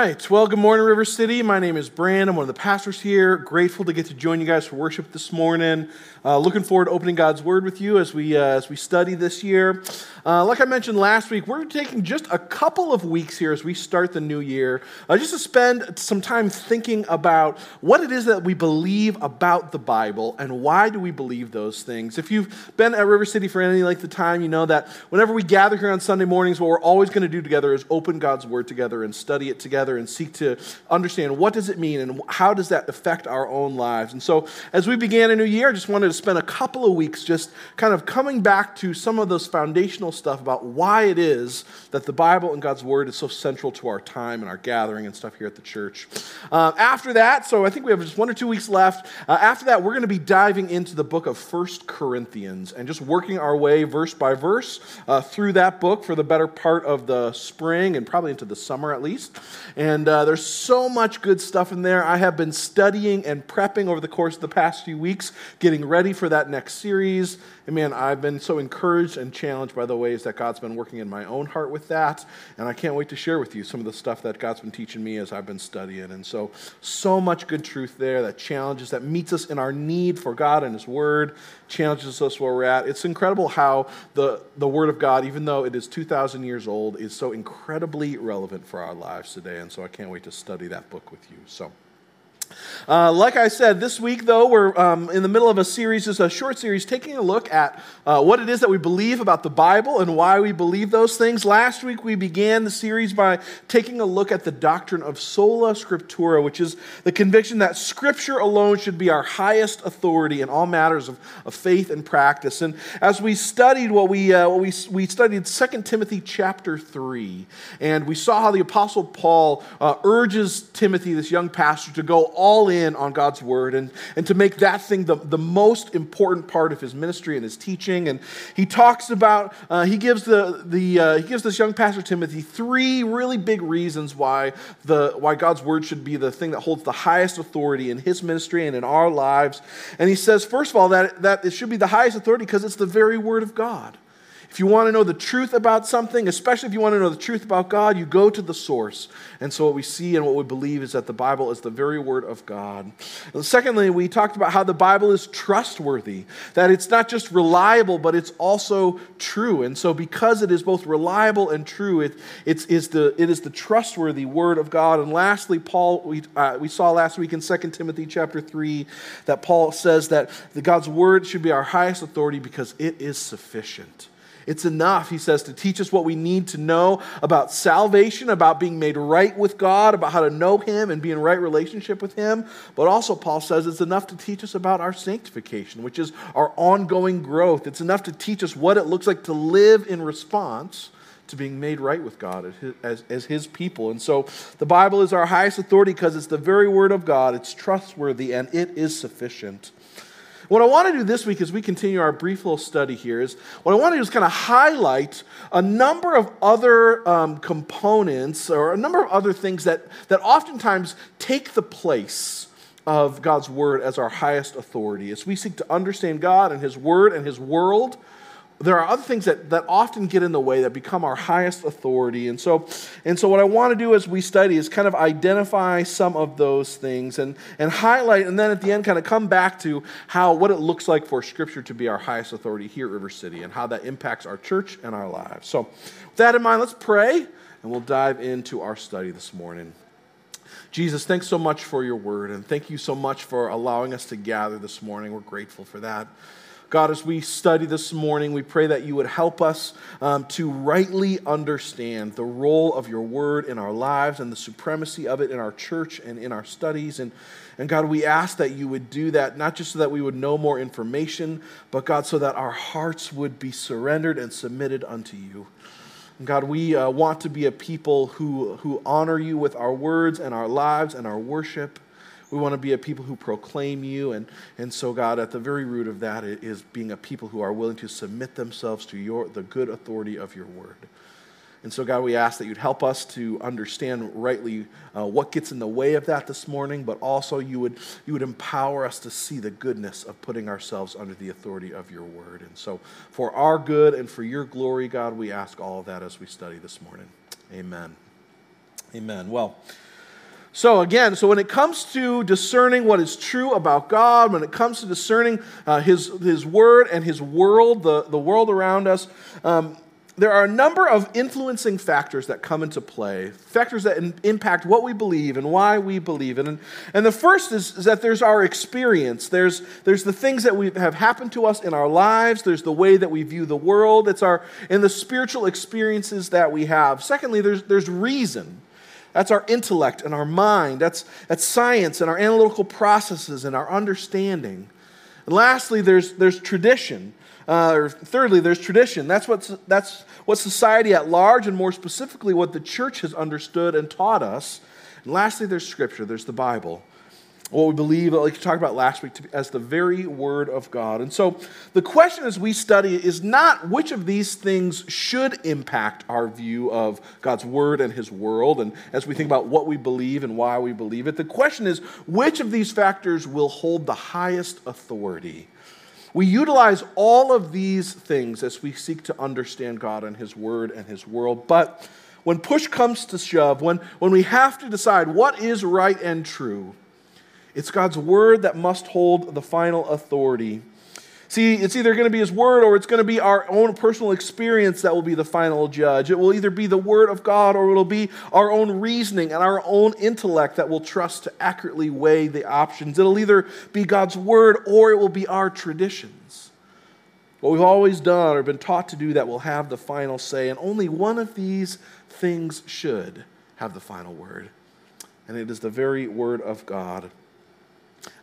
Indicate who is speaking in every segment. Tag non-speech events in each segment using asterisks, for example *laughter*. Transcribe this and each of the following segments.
Speaker 1: right. Well, good morning, River City. My name is Brand. I'm one of the pastors here. Grateful to get to join you guys for worship this morning. Uh, looking forward to opening God's Word with you as we uh, as we study this year. Uh, like I mentioned last week, we're taking just a couple of weeks here as we start the new year, uh, just to spend some time thinking about what it is that we believe about the Bible and why do we believe those things. If you've been at River City for any length of time, you know that whenever we gather here on Sunday mornings, what we're always going to do together is open God's Word together and study it together and seek to understand what does it mean and how does that affect our own lives. And so, as we began a new year, I just wanted to spend a couple of weeks just kind of coming back to some of those foundational stuff about why it is that the Bible and God's Word is so central to our time and our gathering and stuff here at the church. Uh, after that, so I think we have just one or two weeks left. Uh, after that, we're going to be diving into the book of First Corinthians and just working our way verse by verse uh, through that book for the better part of the spring and probably into the summer at least. And uh, there's so much good stuff in there. I have been studying and prepping over the course of the past few weeks, getting ready for that next series. And man, I've been so encouraged and challenged by the ways that God's been working in my own heart with that. And I can't wait to share with you some of the stuff that God's been teaching me as I've been studying. And so, so much good truth there that challenges, that meets us in our need for God and His Word, challenges us where we're at. It's incredible how the, the Word of God, even though it is 2,000 years old, is so incredibly relevant for our lives today. And so, I can't wait to study that book with you. So, uh, like I said, this week, though, we're um, in the middle of a series, just a short series, taking a look at uh, what it is that we believe about the Bible and why we believe those things. Last week, we began the series by taking a look at the doctrine of sola scriptura, which is the conviction that Scripture alone should be our highest authority in all matters of, of faith and practice. And as we studied what we, uh, what we, we studied 2 Timothy chapter 3, and we saw how the Apostle Paul uh, urges Timothy, this young pastor, to go all in on God's word and, and to make that thing the, the most important part of his ministry and his teaching. And he talks about, uh, he, gives the, the, uh, he gives this young pastor Timothy three really big reasons why, the, why God's word should be the thing that holds the highest authority in his ministry and in our lives. And he says, first of all, that, that it should be the highest authority because it's the very word of God. If you want to know the truth about something, especially if you want to know the truth about God, you go to the source. And so, what we see and what we believe is that the Bible is the very word of God. And secondly, we talked about how the Bible is trustworthy, that it's not just reliable, but it's also true. And so, because it is both reliable and true, it, it's, is the, it is the trustworthy word of God. And lastly, Paul, we, uh, we saw last week in 2 Timothy chapter 3 that Paul says that the God's word should be our highest authority because it is sufficient. It's enough, he says, to teach us what we need to know about salvation, about being made right with God, about how to know Him and be in right relationship with Him. But also, Paul says it's enough to teach us about our sanctification, which is our ongoing growth. It's enough to teach us what it looks like to live in response to being made right with God as as his, people. And so the Bible is our highest authority because it's the very Word of God, it's trustworthy, and it is sufficient. What I want to do this week as we continue our brief little study here is what I want to do is kind of highlight a number of other um, components or a number of other things that, that oftentimes take the place of God's Word as our highest authority. As we seek to understand God and His Word and His world, there are other things that, that often get in the way that become our highest authority. And so, and so what I want to do as we study is kind of identify some of those things and, and highlight, and then at the end, kind of come back to how what it looks like for Scripture to be our highest authority here at River City and how that impacts our church and our lives. So, with that in mind, let's pray and we'll dive into our study this morning. Jesus, thanks so much for your word, and thank you so much for allowing us to gather this morning. We're grateful for that. God, as we study this morning, we pray that you would help us um, to rightly understand the role of your word in our lives and the supremacy of it in our church and in our studies. And, and God, we ask that you would do that, not just so that we would know more information, but God, so that our hearts would be surrendered and submitted unto you. And God, we uh, want to be a people who, who honor you with our words and our lives and our worship. We want to be a people who proclaim you. And, and so, God, at the very root of that is being a people who are willing to submit themselves to your, the good authority of your word. And so, God, we ask that you'd help us to understand rightly uh, what gets in the way of that this morning, but also you would, you would empower us to see the goodness of putting ourselves under the authority of your word. And so, for our good and for your glory, God, we ask all of that as we study this morning. Amen. Amen. Well, So, again, so when it comes to discerning what is true about God, when it comes to discerning uh, his, his Word and His world, the, the world around us, um, there are a number of influencing factors that come into play, factors that in, impact what we believe and why we believe it. And, and the first is, is, that there's our experience. There's, there's the things that we have happened to us in our lives. There's the way that we view the world. It's our in the spiritual experiences that we have. Secondly, there's, there's reason. That's our intellect and our mind. That's, that's science and our analytical processes and our understanding. And lastly, there's, there's tradition. Uh, or thirdly, there's tradition. That's, what's, that's what society at large, and more specifically, what the church has understood and taught us. And lastly, there's Scripture, there's the Bible. What we believe, like we talked about last week, as the very Word of God. And so the question as we study is not which of these things should impact our view of God's Word and His world, and as we think about what we believe and why we believe it. The question is which of these factors will hold the highest authority we utilize all of these things as we seek to understand God and His Word and His world. But when push comes to shove, when, when we have to decide what is right and true, it's God's Word that must hold the final authority. See, it's either going to be His Word or it's going to be our own personal experience that will be the final judge. It will either be the Word of God or it'll be our own reasoning and our own intellect that will trust to accurately weigh the options. It'll either be God's Word or it will be our traditions. What we've always done or been taught to do that will have the final say, and only one of these things should have the final word. And it is the very Word of God.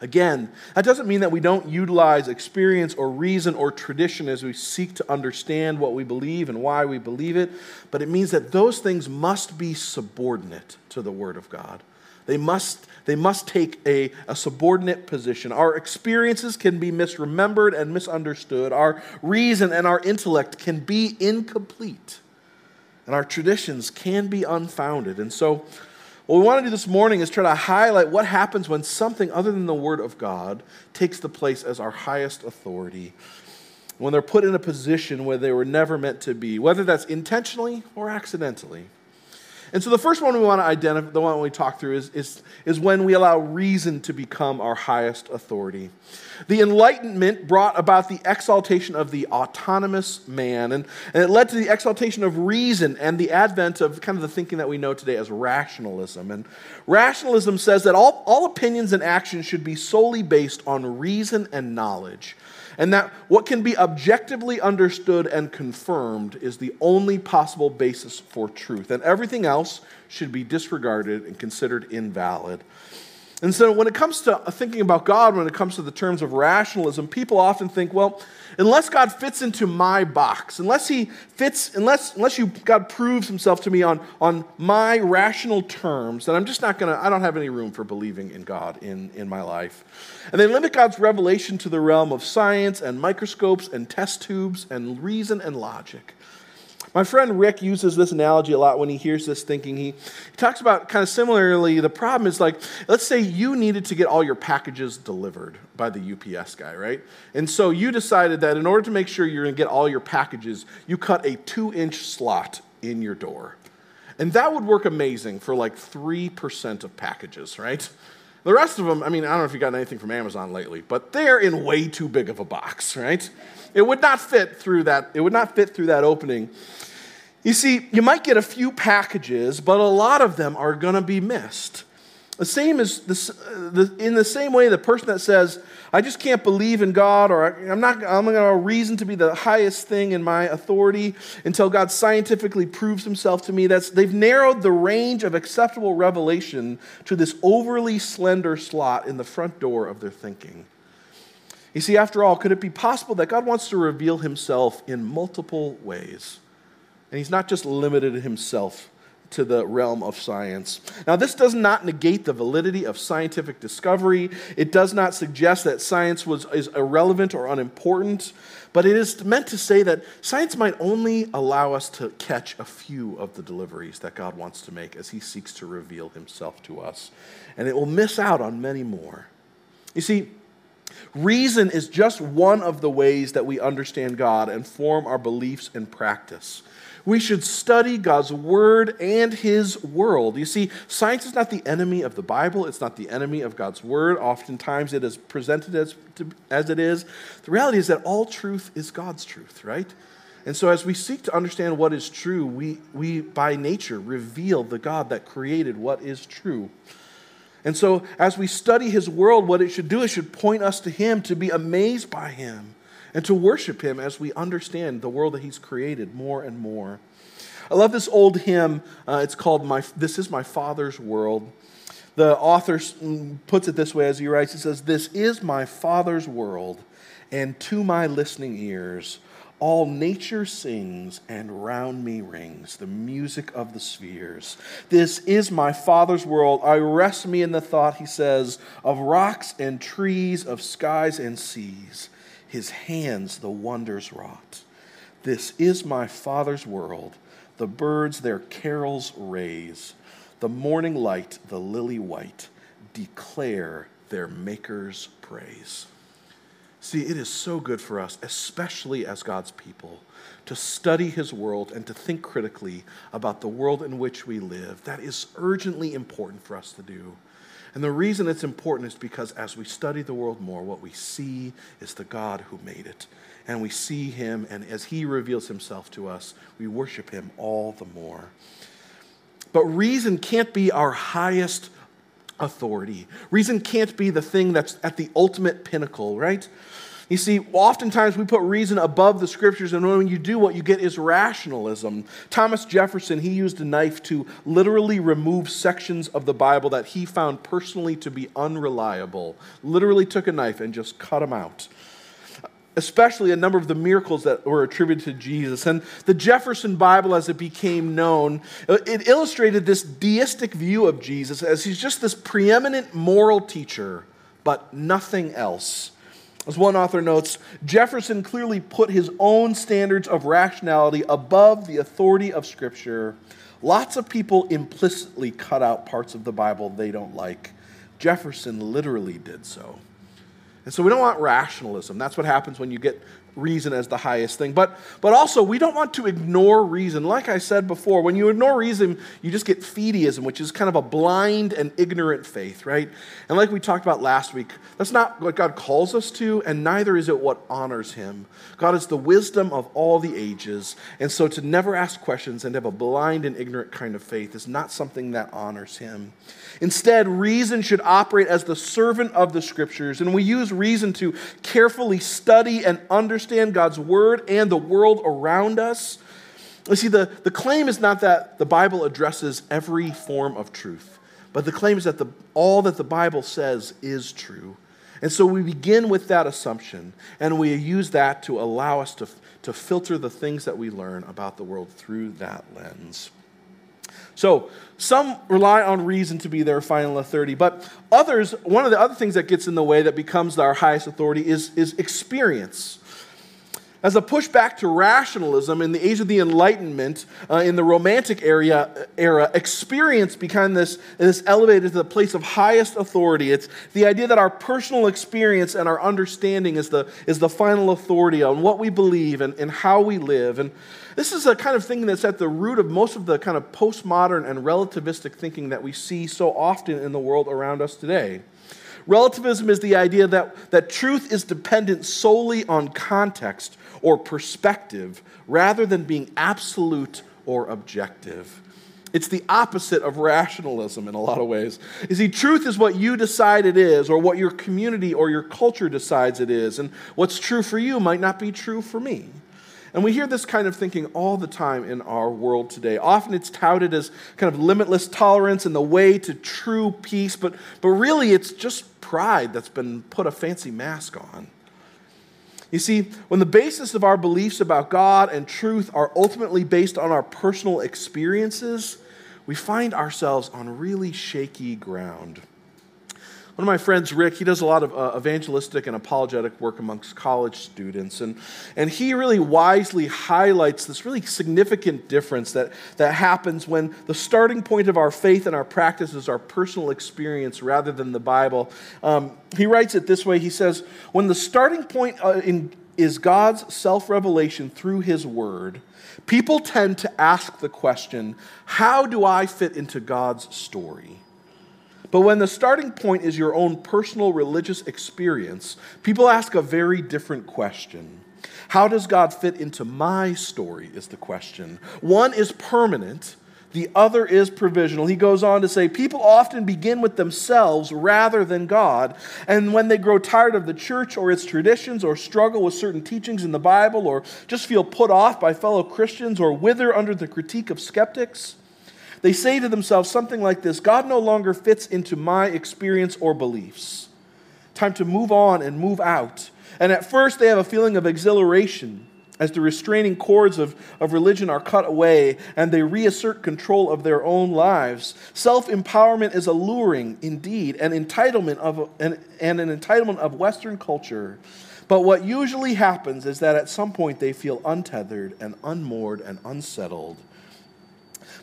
Speaker 1: Again, that doesn't mean that we don't utilize experience or reason or tradition as we seek to understand what we believe and why we believe it, but it means that those things must be subordinate to the Word of God. They must, they must take a, a subordinate position. Our experiences can be misremembered and misunderstood. Our reason and our intellect can be incomplete. And our traditions can be unfounded. And so, what we want to do this morning is try to highlight what happens when something other than the Word of God takes the place as our highest authority, when they're put in a position where they were never meant to be, whether that's intentionally or accidentally. And so the first one we want to identify, the one we talk through, is, is, is when we allow reason to become our highest authority. The Enlightenment brought about the exaltation of the autonomous man, and, and it led to the exaltation of reason and the advent of kind of the thinking that we know today as rationalism. And rationalism says that all, all opinions and actions should be solely based on reason and knowledge and that what can be objectively understood and confirmed is the only possible basis for truth, and everything else should be disregarded and considered invalid. And so, when it comes to thinking about God, when it comes to the terms of rationalism, people often think, well, unless God fits into my box, unless He fits, unless, unless you, God proves Himself to me on, on my rational terms, then I'm just not going to, I don't have any room for believing in God in, in my life. And they limit God's revelation to the realm of science and microscopes and test tubes and reason and logic. My friend Rick uses this analogy a lot when he hears this thinking. He, he talks about kind of similarly, the problem is like, let's say you needed to get all your packages delivered by the UPS guy, right? And so you decided that in order to make sure you're going to get all your packages, you cut a two inch slot in your door. And that would work amazing for like 3% of packages, right? The rest of them, I mean, I don't know if you got anything from Amazon lately, but they're in way too big of a box, right? It would not fit through that, it would not fit through that opening. You see, you might get a few packages, but a lot of them are going to be missed. The same as this, the, in the same way, the person that says, "I just can't believe in God," or "I'm not, I'm going to reason to be the highest thing in my authority until God scientifically proves Himself to me." That's they've narrowed the range of acceptable revelation to this overly slender slot in the front door of their thinking. You see, after all, could it be possible that God wants to reveal Himself in multiple ways? And he's not just limited himself to the realm of science. Now, this does not negate the validity of scientific discovery. It does not suggest that science was, is irrelevant or unimportant, but it is meant to say that science might only allow us to catch a few of the deliveries that God wants to make as he seeks to reveal himself to us. And it will miss out on many more. You see, reason is just one of the ways that we understand God and form our beliefs and practice. We should study God's Word and His world. You see, science is not the enemy of the Bible, it's not the enemy of God's Word. Oftentimes it is presented as, as it is. The reality is that all truth is God's truth, right? And so, as we seek to understand what is true, we, we by nature reveal the God that created what is true. And so, as we study his world, what it should do is should point us to him, to be amazed by him, and to worship him as we understand the world that he's created more and more. I love this old hymn. Uh, it's called my, This is My Father's World. The author mm, puts it this way as he writes He says, This is my Father's world, and to my listening ears, all nature sings, and round me rings the music of the spheres. This is my Father's world. I rest me in the thought, he says, of rocks and trees, of skies and seas. His hands the wonders wrought. This is my Father's world. The birds their carols raise. The morning light, the lily white, declare their Maker's praise. See, it is so good for us, especially as God's people, to study His world and to think critically about the world in which we live. That is urgently important for us to do. And the reason it's important is because as we study the world more, what we see is the God who made it. And we see Him, and as He reveals Himself to us, we worship Him all the more. But reason can't be our highest authority. Reason can't be the thing that's at the ultimate pinnacle, right? You see, oftentimes we put reason above the scriptures, and when you do, what you get is rationalism. Thomas Jefferson, he used a knife to literally remove sections of the Bible that he found personally to be unreliable. Literally took a knife and just cut them out especially a number of the miracles that were attributed to Jesus. And the Jefferson Bible, as it became known, uh, it illustrated this deistic view of Jesus as he's just this preeminent moral teacher, but nothing else. As one author notes, Jefferson clearly put his own standards of rationality above the authority of Scripture. Lots of people implicitly cut out parts of the Bible they don't like. Jefferson literally did so. And so we don't want rationalism. That's what happens when you get reason as the highest thing. But, but also, we don't want to ignore reason. Like I said before, when you ignore reason, you just get fideism, which is kind of a blind and ignorant faith, right? And like we talked about last week, that's not what God calls us to, and neither is it what honors Him. God is the wisdom of all the ages. And so to never ask questions and have a blind and ignorant kind of faith is not something that honors Him. Instead, reason should operate as the servant of the Scriptures, and we use reason to carefully study and understand understand God's word and the world around us. You see, the, the claim is not that the Bible addresses every form of truth, but the claim is that the, all that the Bible says is true. And so we begin with that assumption, and we use that to allow us to, to filter the things that we learn about the world through that lens. So, some rely on reason to be their final authority, but others, one of the other things that gets in the way that becomes our highest authority is, is experience. As a pushback to rationalism in the age of the Enlightenment, uh, in the Romantic area, era, experience became this, this elevated to the place of highest authority. It's the idea that our personal experience and our understanding is the, is the final authority on what we believe and, and how we live. And this is a kind of thing that's at the root of most of the kind of postmodern and relativistic thinking that we see so often in the world around us today. Relativism is the idea that, that truth is dependent solely on context or perspective rather than being absolute or objective. It's the opposite of rationalism in a lot of ways. You see, truth is what you decide it is, or what your community or your culture decides it is, and what's true for you might not be true for me. And we hear this kind of thinking all the time in our world today. Often it's touted as kind of limitless tolerance and the way to true peace, but, but really it's just pride that's been put a fancy mask on. You see, when the basis of our beliefs about God and truth are ultimately based on our personal experiences, we find ourselves on really shaky ground. One of my friends, Rick, he does a lot of uh, evangelistic and apologetic work amongst college students. And, and he really wisely highlights this really significant difference that, that happens when the starting point of our faith and our practice is our personal experience rather than the Bible. Um, he writes it this way He says, When the starting point uh, in is God's self revelation through His Word, people tend to ask the question how do I fit into God's story? But when the starting point is your own personal religious experience, people ask a very different question. How does God fit into my story? Is the question. One is permanent, the other is provisional. He goes on to say, People often begin with themselves rather than God. And when they grow tired of the church or its traditions, or struggle with certain teachings in the Bible, or just feel put off by fellow Christians, or wither under the critique of skeptics, they say to themselves something like this God no longer fits into my experience or beliefs. Time to move on and move out. And at first, they have a feeling of exhilaration as the restraining cords of, of religion are cut away and they reassert control of their own lives. Self empowerment is alluring indeed, an entitlement of, an, and an entitlement of Western culture. But what usually happens is that at some point they feel untethered and unmoored and unsettled.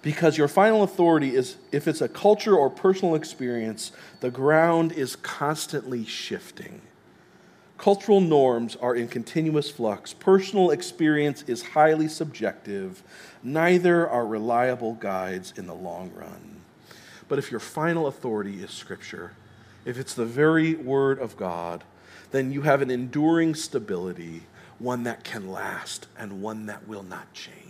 Speaker 1: Because your final authority is, if it's a culture or personal experience, the ground is constantly shifting. Cultural norms are in continuous flux. Personal experience is highly subjective. Neither are reliable guides in the long run. But if your final authority is Scripture, if it's the very Word of God, then you have an enduring stability, one that can last and one that will not change.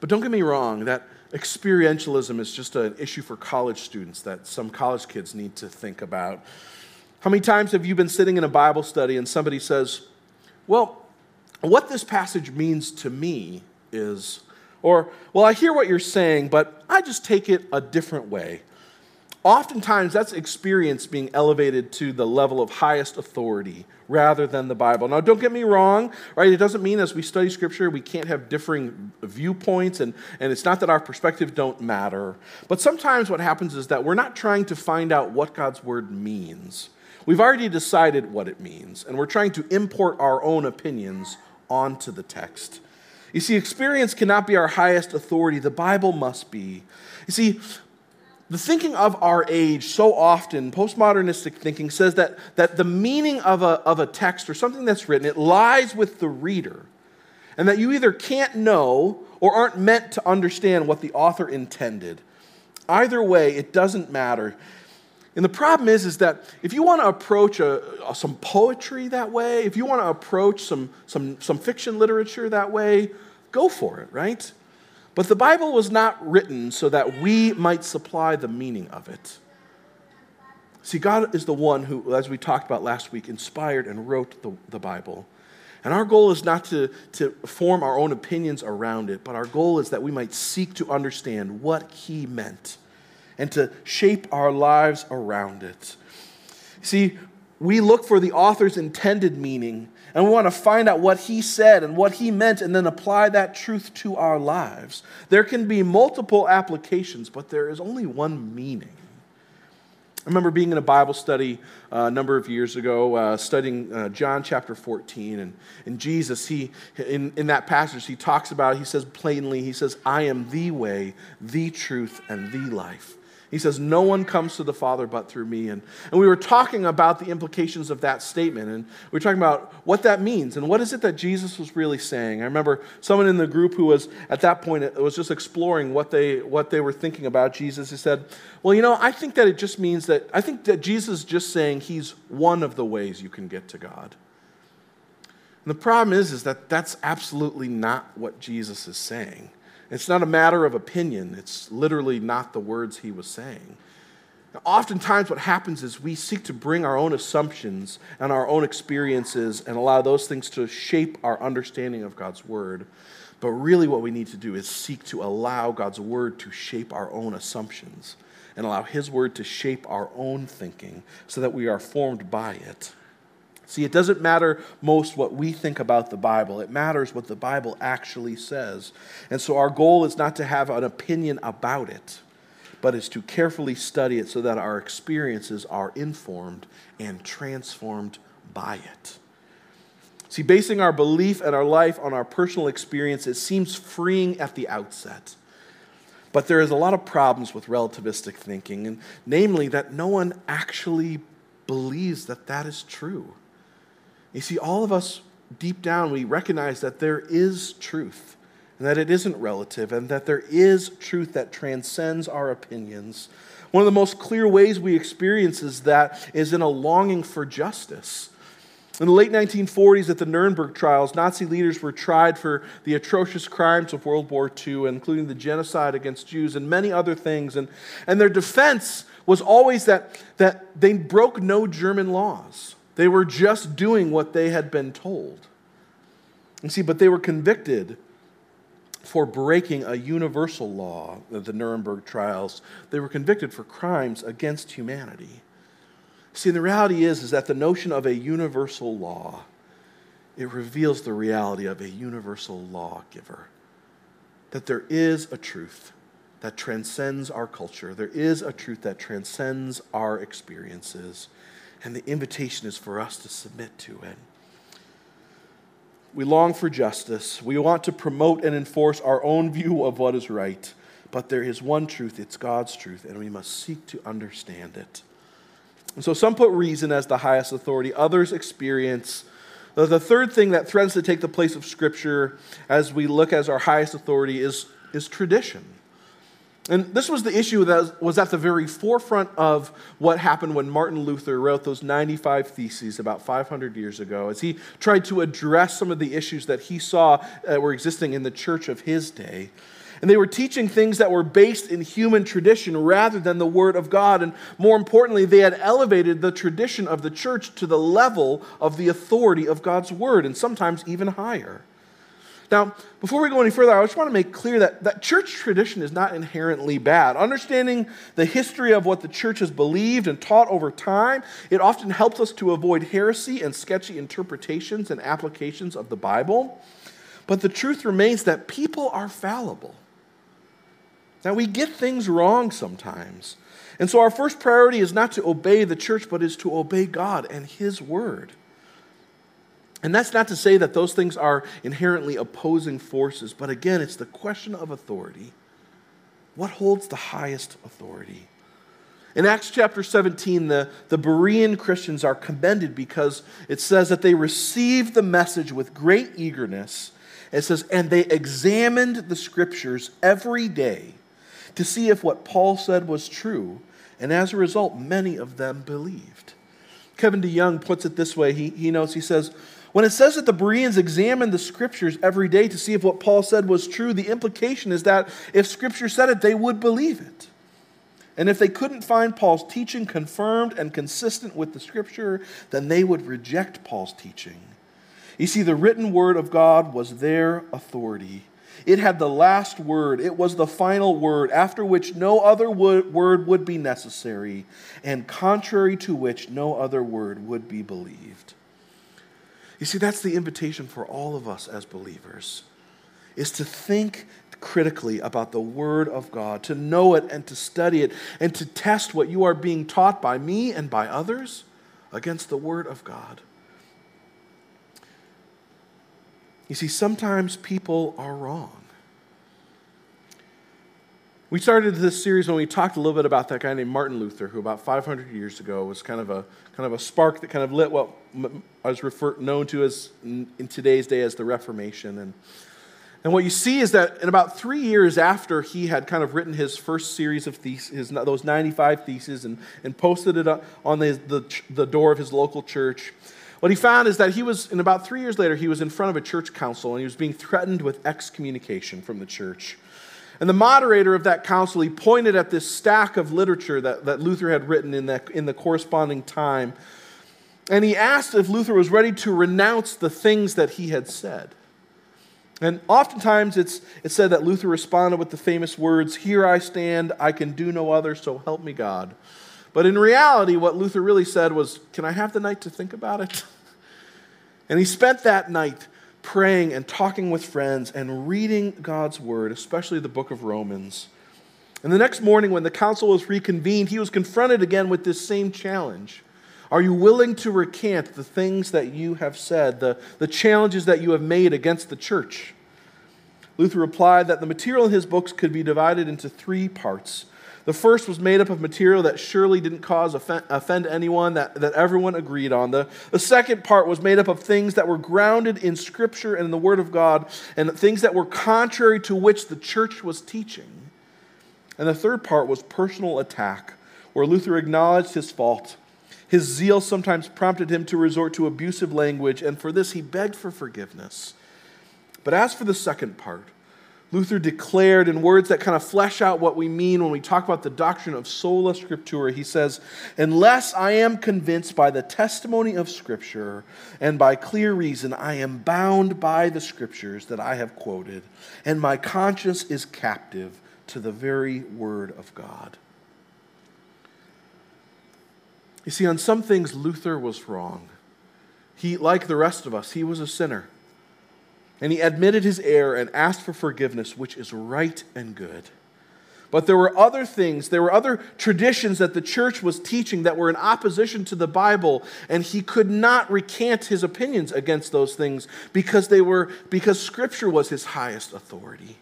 Speaker 1: But don't get me wrong, that experientialism is just an issue for college students that some college kids need to think about. How many times have you been sitting in a Bible study and somebody says, Well, what this passage means to me is, or, Well, I hear what you're saying, but I just take it a different way. Oftentimes, that's experience being elevated to the level of highest authority rather than the Bible. Now, don't get me wrong, right? It doesn't mean as we study Scripture we can't have differing viewpoints, and, and it's not that our perspectives don't matter. But sometimes what happens is that we're not trying to find out what God's Word means. We've already decided what it means, and we're trying to import our own opinions onto the text. You see, experience cannot be our highest authority, the Bible must be. You see, the thinking of our age so often postmodernistic thinking says that, that the meaning of a, of a text or something that's written it lies with the reader. And that you either can't know or aren't meant to understand what the author intended. Either way it doesn't matter. And the problem is, is that if you want to approach a, a, some poetry that way, if you want to approach some, some, some fiction literature that way, go for it, right? But the Bible was not written so that we might supply the meaning of it. See, God is the one who, as we talked about last week, inspired and wrote the, the Bible. And our goal is not to, to form our own opinions around it, but our goal is that we might seek to understand what He meant and to shape our lives around it. See, we look for the author's intended meaning and we want to find out what he said and what he meant and then apply that truth to our lives. There can be multiple applications, but there is only one meaning. I remember being in a Bible study uh, a number of years ago, uh, studying uh, John chapter 14. And, and Jesus, he, in, in that passage, he talks about, he says plainly, he says, I am the way, the truth, and the life. He says, No one comes to the Father but through me. And, and we were talking about the implications of that statement. And we were talking about what that means and what is it that Jesus was really saying. I remember someone in the group who was at that point was just exploring what they, what they were thinking about Jesus. He said, Well, you know, I think that it just means that, I think that Jesus is just saying he's one of the ways you can get to God. And the problem is, is that that's absolutely not what Jesus is saying. It's not a matter of opinion, it's literally not the words he was saying. Now, oftentimes, what happens is we seek to bring our own assumptions and our own experiences and allow those things to shape our understanding of God's Word. But really, what we need to do is seek to allow God's Word to shape our own assumptions and allow His Word to shape our own thinking so that we are formed by it. See, it doesn't matter most what we think about the Bible, it matters what the Bible actually says. And so our goal is not to have an opinion about it, but is to carefully study it so that our experiences are informed and transformed by it. See, basing our belief and our life on our personal experience, it seems freeing at the outset. But there is a lot of problems with relativistic thinking, and namely that no one actually believes that that is true. You see, all of us deep down, we recognize that there is truth and that it isn't relative and that there is truth that transcends our opinions. One of the most clear ways we experience is that is in a longing for justice. In the late 1940s, at the Nuremberg trials, Nazi leaders were tried for the atrocious crimes of World War II, including the genocide against Jews and many other things. And, and their defense was always that, that they broke no German laws. They were just doing what they had been told. You see, but they were convicted for breaking a universal law of the Nuremberg trials. They were convicted for crimes against humanity. See, the reality is, is that the notion of a universal law, it reveals the reality of a universal lawgiver. That there is a truth that transcends our culture. There is a truth that transcends our experiences. And the invitation is for us to submit to it. We long for justice. We want to promote and enforce our own view of what is right. But there is one truth, it's God's truth, and we must seek to understand it. And so some put reason as the highest authority, others experience. The third thing that threatens to take the place of Scripture as we look as our highest authority is, is tradition. And this was the issue that was at the very forefront of what happened when Martin Luther wrote those 95 Theses about 500 years ago, as he tried to address some of the issues that he saw uh, were existing in the church of his day. And they were teaching things that were based in human tradition rather than the Word of God. And more importantly, they had elevated the tradition of the church to the level of the authority of God's Word, and sometimes even higher. Now, before we go any further, I just want to make clear that, that church tradition is not inherently bad. Understanding the history of what the church has believed and taught over time, it often helps us to avoid heresy and sketchy interpretations and applications of the Bible. But the truth remains that people are fallible. Now, we get things wrong sometimes. And so, our first priority is not to obey the church, but is to obey God and His word. And that's not to say that those things are inherently opposing forces, but again, it's the question of authority. What holds the highest authority? In Acts chapter 17, the, the Berean Christians are commended because it says that they received the message with great eagerness. It says, and they examined the scriptures every day to see if what Paul said was true, and as a result, many of them believed. Kevin DeYoung puts it this way he, he notes, he says, when it says that the Bereans examined the scriptures every day to see if what Paul said was true, the implication is that if scripture said it, they would believe it. And if they couldn't find Paul's teaching confirmed and consistent with the scripture, then they would reject Paul's teaching. You see, the written word of God was their authority. It had the last word, it was the final word, after which no other word would be necessary, and contrary to which no other word would be believed. You see, that's the invitation for all of us as believers, is to think critically about the Word of God, to know it and to study it, and to test what you are being taught by me and by others against the Word of God. You see, sometimes people are wrong. We started this series when we talked a little bit about that guy named Martin Luther, who about 500 years ago was kind of a kind of a spark that kind of lit what was referred, known to as in today's day as the Reformation. And and what you see is that in about three years after he had kind of written his first series of theses, those 95 theses, and, and posted it on the, the, the door of his local church, what he found is that he was, in about three years later, he was in front of a church council and he was being threatened with excommunication from the church. And the moderator of that council, he pointed at this stack of literature that, that Luther had written in, that, in the corresponding time. And he asked if Luther was ready to renounce the things that he had said. And oftentimes it's, it's said that Luther responded with the famous words, Here I stand, I can do no other, so help me God. But in reality, what Luther really said was, Can I have the night to think about it? *laughs* And he spent that night praying and talking with friends and reading God's word, especially the book of Romans. And the next morning, when the council was reconvened, he was confronted again with this same challenge. Are you willing to recant the things that you have said, the, the challenges that you have made against the church? Luther replied that the material in his books could be divided into three parts. The first was made up of material that surely didn't cause offend, offend anyone, that, that everyone agreed on. The, the second part was made up of things that were grounded in Scripture and in the Word of God, and things that were contrary to which the church was teaching. And the third part was personal attack, where Luther acknowledged his fault. His zeal sometimes prompted him to resort to abusive language, and for this he begged for forgiveness. But as for the second part, Luther declared in words that kind of flesh out what we mean when we talk about the doctrine of sola scriptura. He says, Unless I am convinced by the testimony of Scripture and by clear reason, I am bound by the Scriptures that I have quoted, and my conscience is captive to the very Word of God. You see, on some things, Luther was wrong. He, like the rest of us, he was a sinner. And he admitted his error and asked for forgiveness, which is right and good. But there were other things, there were other traditions that the church was teaching that were in opposition to the Bible, and he could not recant his opinions against those things because they were because scripture was his highest authority.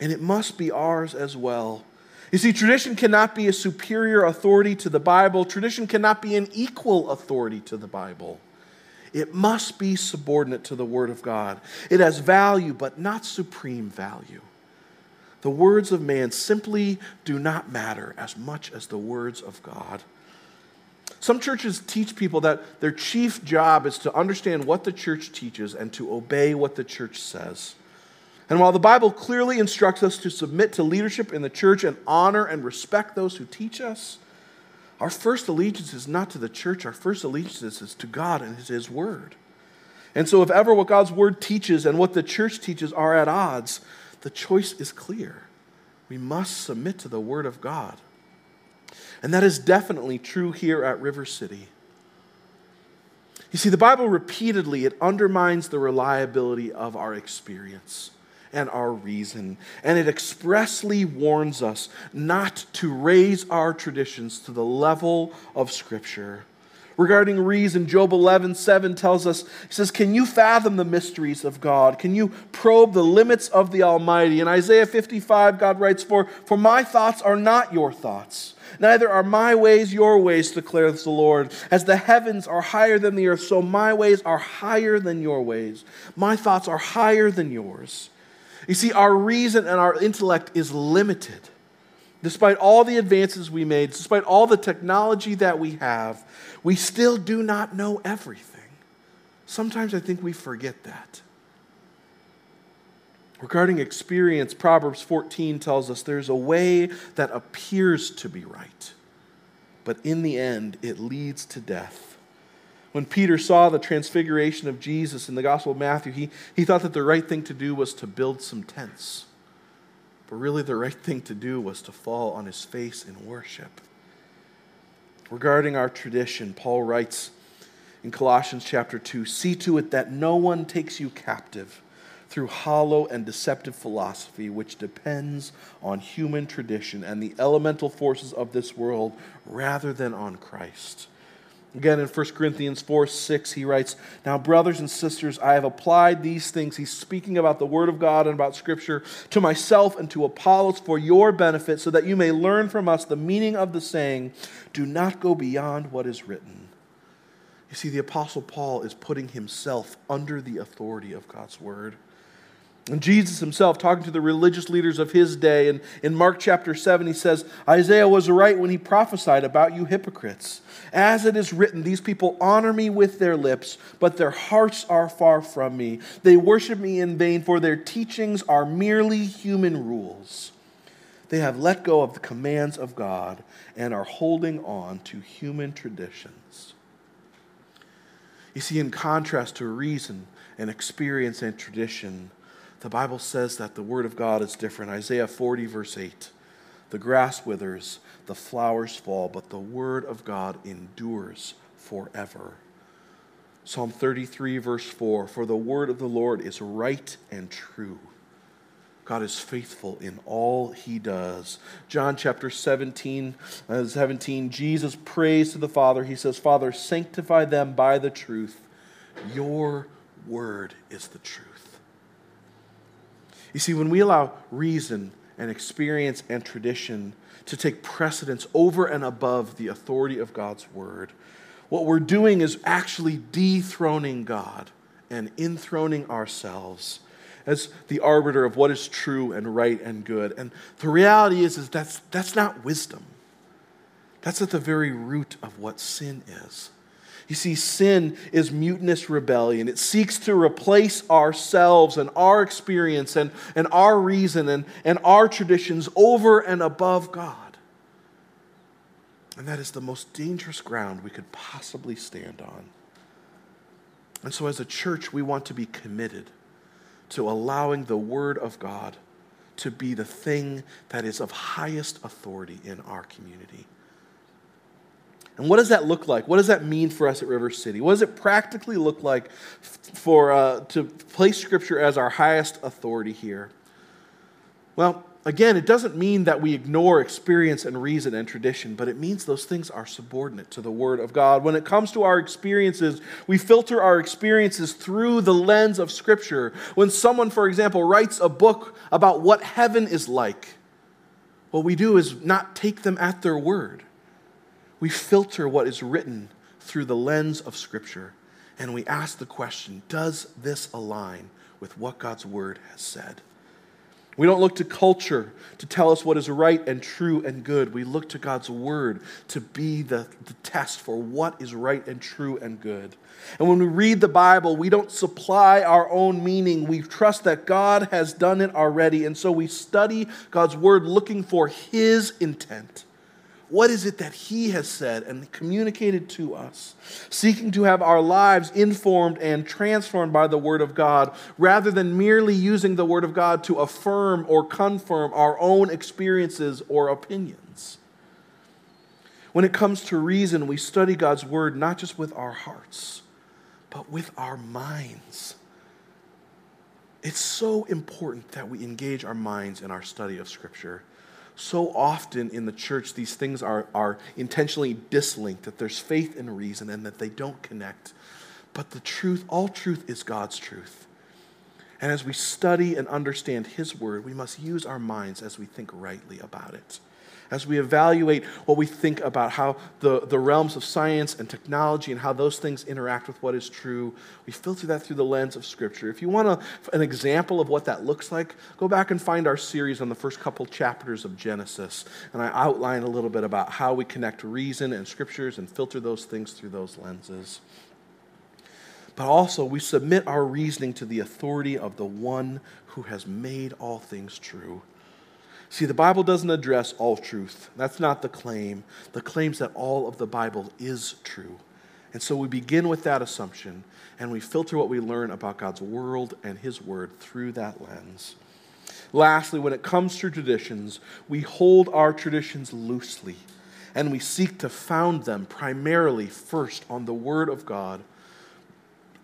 Speaker 1: And it must be ours as well. You see, tradition cannot be a superior authority to the Bible. Tradition cannot be an equal authority to the Bible. It must be subordinate to the Word of God. It has value, but not supreme value. The words of man simply do not matter as much as the words of God. Some churches teach people that their chief job is to understand what the church teaches and to obey what the church says. And while the Bible clearly instructs us to submit to leadership in the church and honor and respect those who teach us, our first allegiance is not to the church, our first allegiance is to God and His Word. And so, if ever what God's Word teaches and what the church teaches are at odds, the choice is clear. We must submit to the Word of God. And that is definitely true here at River City. You see, the Bible repeatedly it undermines the reliability of our experience and our reason. And it expressly warns us not to raise our traditions to the level of Scripture. Regarding reason, Job 11, 7 tells us, He says, Can you fathom the mysteries of God? Can you probe the limits of the Almighty? In Isaiah 55, God writes, For, for my thoughts are not your thoughts. Neither are my ways your ways, declares the Lord. As the heavens are higher than the earth, so my ways are higher than your ways. My thoughts are higher than yours. You see, our reason and our intellect is limited. Despite all the advances we made, despite all the technology that we have, we still do not know everything. Sometimes I think we forget that. Regarding experience, Proverbs 14 tells us there's a way that appears to be right, but in the end, it leads to death. When Peter saw the transfiguration of Jesus in the Gospel of Matthew, he, he thought that the right thing to do was to build some tents. But really, the right thing to do was to fall on his face in worship. Regarding our tradition, Paul writes in Colossians chapter 2 See to it that no one takes you captive through hollow and deceptive philosophy, which depends on human tradition and the elemental forces of this world rather than on Christ. Again, in 1 Corinthians 4 6, he writes, Now, brothers and sisters, I have applied these things. He's speaking about the Word of God and about Scripture to myself and to Apollos for your benefit, so that you may learn from us the meaning of the saying, Do not go beyond what is written. You see, the Apostle Paul is putting himself under the authority of God's Word. And Jesus himself, talking to the religious leaders of his day, and in Mark chapter 7, he says, Isaiah was right when he prophesied about you hypocrites. As it is written, these people honor me with their lips, but their hearts are far from me. They worship me in vain, for their teachings are merely human rules. They have let go of the commands of God and are holding on to human traditions. You see, in contrast to reason and experience and tradition, the Bible says that the Word of God is different. Isaiah 40, verse 8. The grass withers, the flowers fall, but the Word of God endures forever. Psalm 33, verse 4 For the Word of the Lord is right and true. God is faithful in all he does. John chapter 17, uh, 17, Jesus prays to the Father. He says, Father, sanctify them by the truth. Your word is the truth. You see, when we allow reason and experience and tradition to take precedence over and above the authority of God's word. What we're doing is actually dethroning God and enthroning ourselves as the arbiter of what is true and right and good. And the reality is, is that's, that's not wisdom. That's at the very root of what sin is. You see, sin is mutinous rebellion. It seeks to replace ourselves and our experience and, and our reason and, and our traditions over and above God. And that is the most dangerous ground we could possibly stand on. And so, as a church, we want to be committed to allowing the Word of God to be the thing that is of highest authority in our community. And what does that look like? What does that mean for us at River City? What does it practically look like for uh, to place Scripture as our highest authority here? Well, again, it doesn't mean that we ignore experience and reason and tradition, but it means those things are subordinate to the Word of God. When it comes to our experiences, we filter our experiences through the lens of Scripture. When someone, for example, writes a book about what heaven is like, what we do is not take them at their word we filter what is written through the lens of Scripture and we ask the question Does this align with what God's Word has said? We don't look to culture to tell us what is right and true and good. We look to God's Word to be the, the test for what is right and true and good. And when we read the Bible, we don't supply our own meaning. We trust that God has done it already. And so we study God's Word looking for His intent. What is it that He has said and communicated to us? Seeking to have our lives informed and transformed by the Word of God, rather than merely using the Word of God to affirm or confirm our own experiences or opinions. When it comes to reason, we study God's Word not just with our hearts, but with our minds. It's so important that we engage our minds in our study of Scripture so often in the church, these things are, are intentionally dislinked, that there's faith and reason and that they don't connect. But the truth, all truth is God's truth. And as we study and understand His word, we must use our minds as we think rightly about it as we evaluate what we think about how the, the realms of science and technology and how those things interact with what is true, we filter that through the lens of Scripture. If you want a, an example of what that looks like, go back and find our series on the first couple chapters of Genesis. And I outline a little bit about how we connect reason and Scriptures and filter those things through those lenses but also we submit our reasoning to the authority of the one who has made all things true. See, the Bible doesn't address all truth. That's not the claim. The claim's that all of the Bible is true. And so we begin with that assumption and we filter what we learn about God's world and His Word through that lens. Lastly, when it comes to traditions, we hold our traditions loosely and we seek to found them primarily first on the Word of God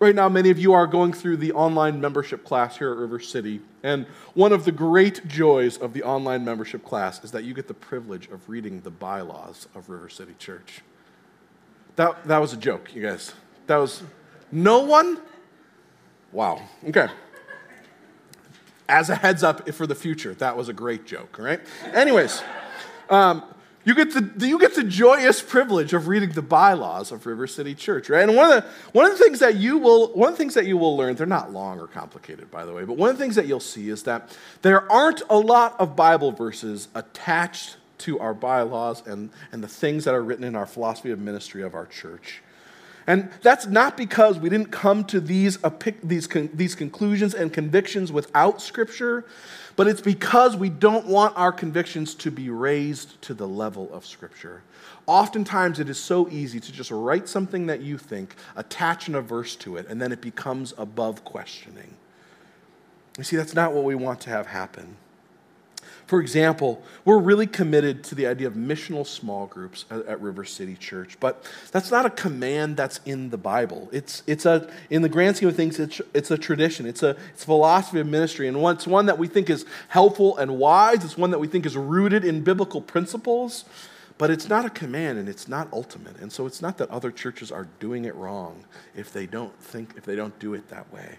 Speaker 1: Right now, many of you are going through the online membership class here at River City. And one of the great joys of the online membership class is that you get the privilege of reading the bylaws of River City Church. That, that was a joke, you guys. That was no one? Wow. Okay. As a heads up for the future, that was a great joke, right? Anyways, um, you get, the, you get the joyous privilege of reading the bylaws of River City Church, right? And one of, the, one of the things that you will one of the things that you will learn, they're not long or complicated, by the way, but one of the things that you'll see is that there aren't a lot of Bible verses attached to our bylaws and, and the things that are written in our philosophy of ministry of our church. And that's not because we didn't come to these, these, these conclusions and convictions without Scripture, but it's because we don't want our convictions to be raised to the level of Scripture. Oftentimes, it is so easy to just write something that you think, attach a verse to it, and then it becomes above questioning. You see, that's not what we want to have happen. For example, we're really committed to the idea of missional small groups at, at, River City Church, but that's not a command that's in the Bible. It's, it's a, in the grand scheme of things, it's, it's a tradition, it's a, it's a philosophy of ministry, and it's one that we think is helpful and wise, it's one that we think is rooted in biblical principles, but it's not a command and it's not ultimate. And so it's not that other churches are doing it wrong if they don't think, if they don't do it that way.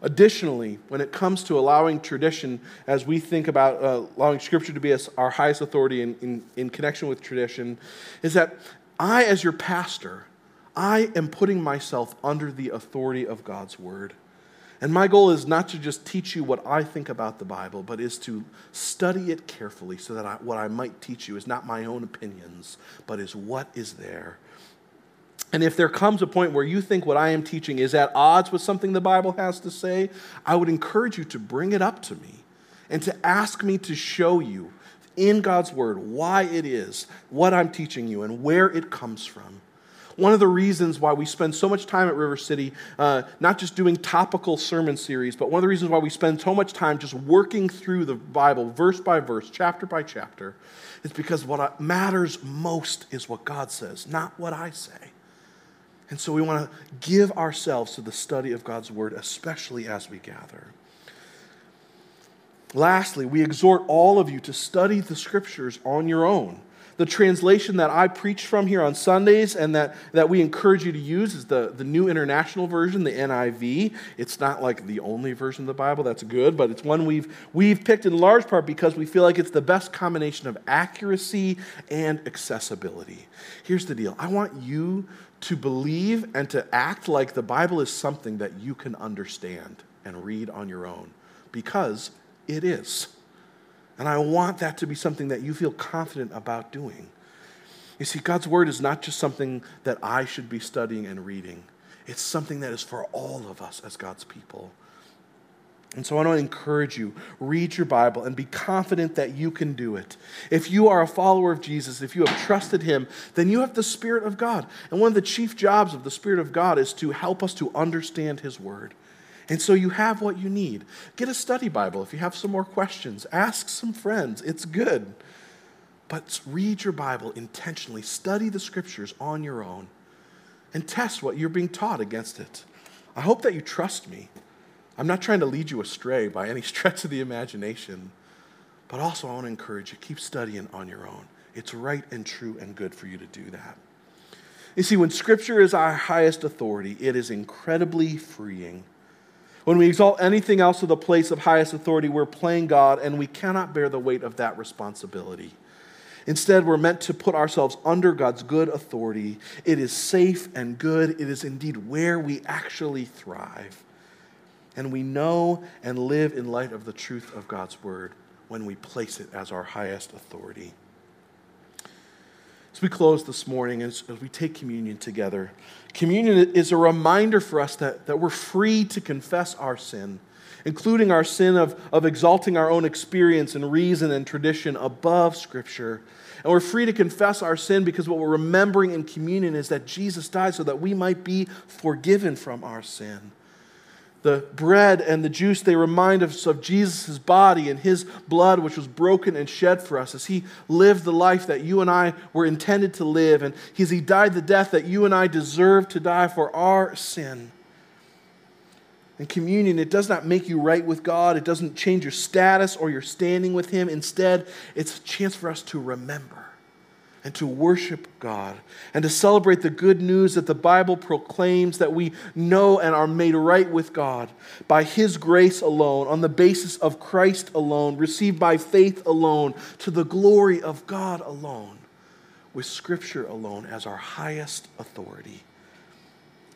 Speaker 1: Additionally, when it comes to allowing tradition, as we think about uh, allowing Scripture to be our highest authority in, in, in connection with tradition, is that I, as your pastor, I am putting myself under the authority of God's Word. And my goal is not to just teach you what I think about the Bible, but is to study it carefully so that I, what I might teach you is not my own opinions, but is what is there and if there comes a point where you think what I am teaching is at odds with something the Bible has to say, I would encourage you to bring it up to me and to ask me to show you in God's Word why it is, what I'm teaching you, and where it comes from. One of the reasons why we spend so much time at River City, uh, not just doing topical sermon series, but one of the reasons why we spend so much time just working through the Bible, verse by verse, chapter by chapter, is because what matters most is what God says, not what I say. And so we want to give ourselves to the study of God's word, especially as we gather. Lastly, we exhort all of you to study the scriptures on your own. The translation that I preach from here on Sundays and that, that we encourage you to use is the, the New International Version, the NIV. It's not like the only version of the Bible, that's good, but it's one we've, we've picked in large part because we feel like it's the best combination of accuracy and accessibility. Here's the deal I want you to believe and to act like the Bible is something that you can understand and read on your own because it is. And I want that to be something that you feel confident about doing. You see, God's Word is not just something that I should be studying and reading, it's something that is for all of us as God's people. And so I want to encourage you read your Bible and be confident that you can do it. If you are a follower of Jesus, if you have trusted him, then you have the Spirit of God. And one of the chief jobs of the Spirit of God is to help us to understand his word. And so you have what you need. Get a study Bible if you have some more questions. Ask some friends. It's good. But read your Bible intentionally. Study the scriptures on your own and test what you're being taught against it. I hope that you trust me. I'm not trying to lead you astray by any *laughs* stretch of the imagination, but also I want to encourage you keep studying on your own. It's right and true and good for you to do that. You see, when Scripture is our highest authority, it is incredibly freeing. When we exalt anything else to the place of highest authority, we're playing God, and we cannot bear the weight of that responsibility. Instead, we're meant to put ourselves under God's good authority. It is safe and good. It is indeed where we actually thrive and we know and live in light of the truth of God's word when we place it as our highest authority. As we close this morning, as, as we take communion together, communion is a reminder for us that, that we're free to confess our sin, including our sin of, of exalting our own experience and reason and tradition above Scripture. And we're free to confess our sin because what we're remembering in communion is that Jesus died so that we might be forgiven from our sin. The bread and the juice, they remind us of Jesus' body and his blood, which was broken and shed for us as he lived the life that you and I were intended to live, and as he died the death that you and I deserve to die for our sin. And communion, it does not make you right with God. It doesn't change your status or your standing with Him. Instead, it's a chance for us to remember and to worship God and to celebrate the good news that the Bible proclaims that we know and are made right with God by His grace alone, on the basis of Christ alone, received by faith alone, to the glory of God alone, with Scripture alone as our highest authority.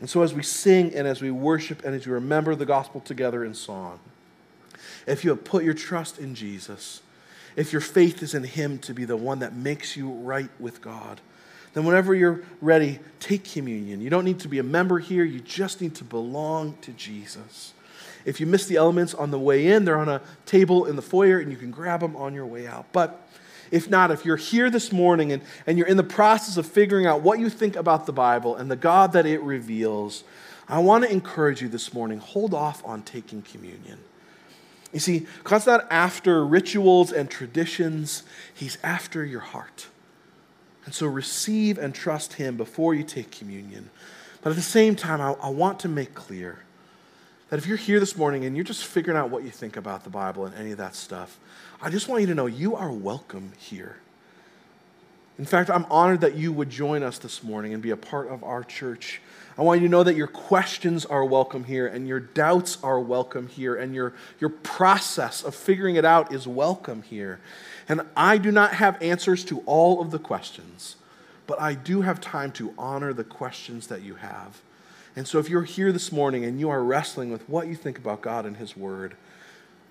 Speaker 1: And so, as we sing and as we worship and as we remember the gospel together in song, if you have put your trust in Jesus, if your faith is in Him to be the one that makes you right with God, then whenever you're ready, take communion. You don't need to be a member here, you just need to belong to Jesus. If you miss the elements on the way in, they're on a table in the foyer and you can grab them on your way out. But if not, if you're here this morning and, and you're in the process of figuring out what you think about the Bible and the God that it reveals, I want to encourage you this morning hold off on taking communion. You see, God's not after rituals and traditions, He's after your heart. And so receive and trust Him before you take communion. But at the same time, I, I, want to make clear that if you're here this morning and you're just figuring out what you think about the Bible and any of that stuff, I just want you to know you are welcome here. In fact, I'm honored that you would join us this morning and be a part of our church. I want you to know that your questions are welcome here and your doubts are welcome here and your, your process of figuring it out is welcome here. And I do not have answers to all of the questions, but I do have time to honor the questions that you have. And so if you're here this morning and you are wrestling with what you think about God and His Word,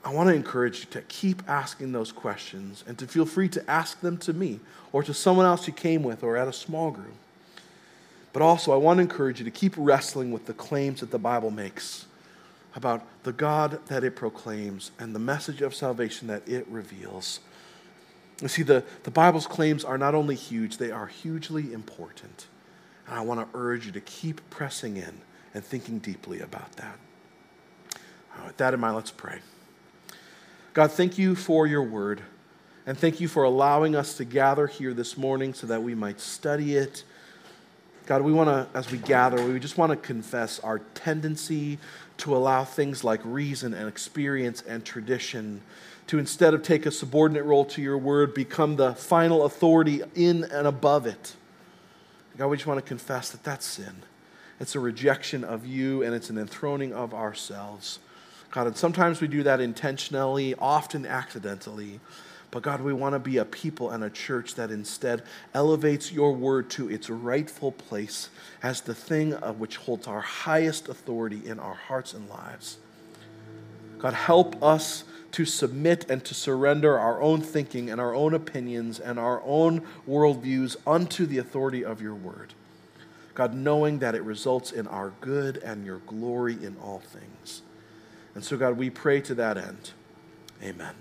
Speaker 1: I want to encourage you to keep asking those questions and to feel free to ask them to me or to someone else you came with or at a small group. But also, I want to encourage you to keep wrestling with the claims that the Bible makes about the God that it proclaims and the message of salvation that it reveals. You see, the, the Bible's claims are not only huge, they are hugely important. And I want to urge you to keep pressing in and thinking deeply about that. Right, with that in mind, let's pray. God, thank you for your word. And thank you for allowing us to gather here this morning so that we might study it. God, we want to, as we gather, we just want to confess our tendency to allow things like reason and experience and tradition to instead of take a subordinate role to your word, become the final authority in and above it. God, we just want to confess that that's sin. It's a rejection of you and it's an enthroning of ourselves. God, and sometimes we do that intentionally, often accidentally. But God, we want to be a people and a church that instead elevates your word to its rightful place as the thing of which holds our highest authority in our hearts and lives. God, help us to submit and to surrender our own thinking and our own opinions and our own worldviews unto the authority of your word. God, knowing that it results in our good and your glory in all things. And so, God, we pray to that end. Amen.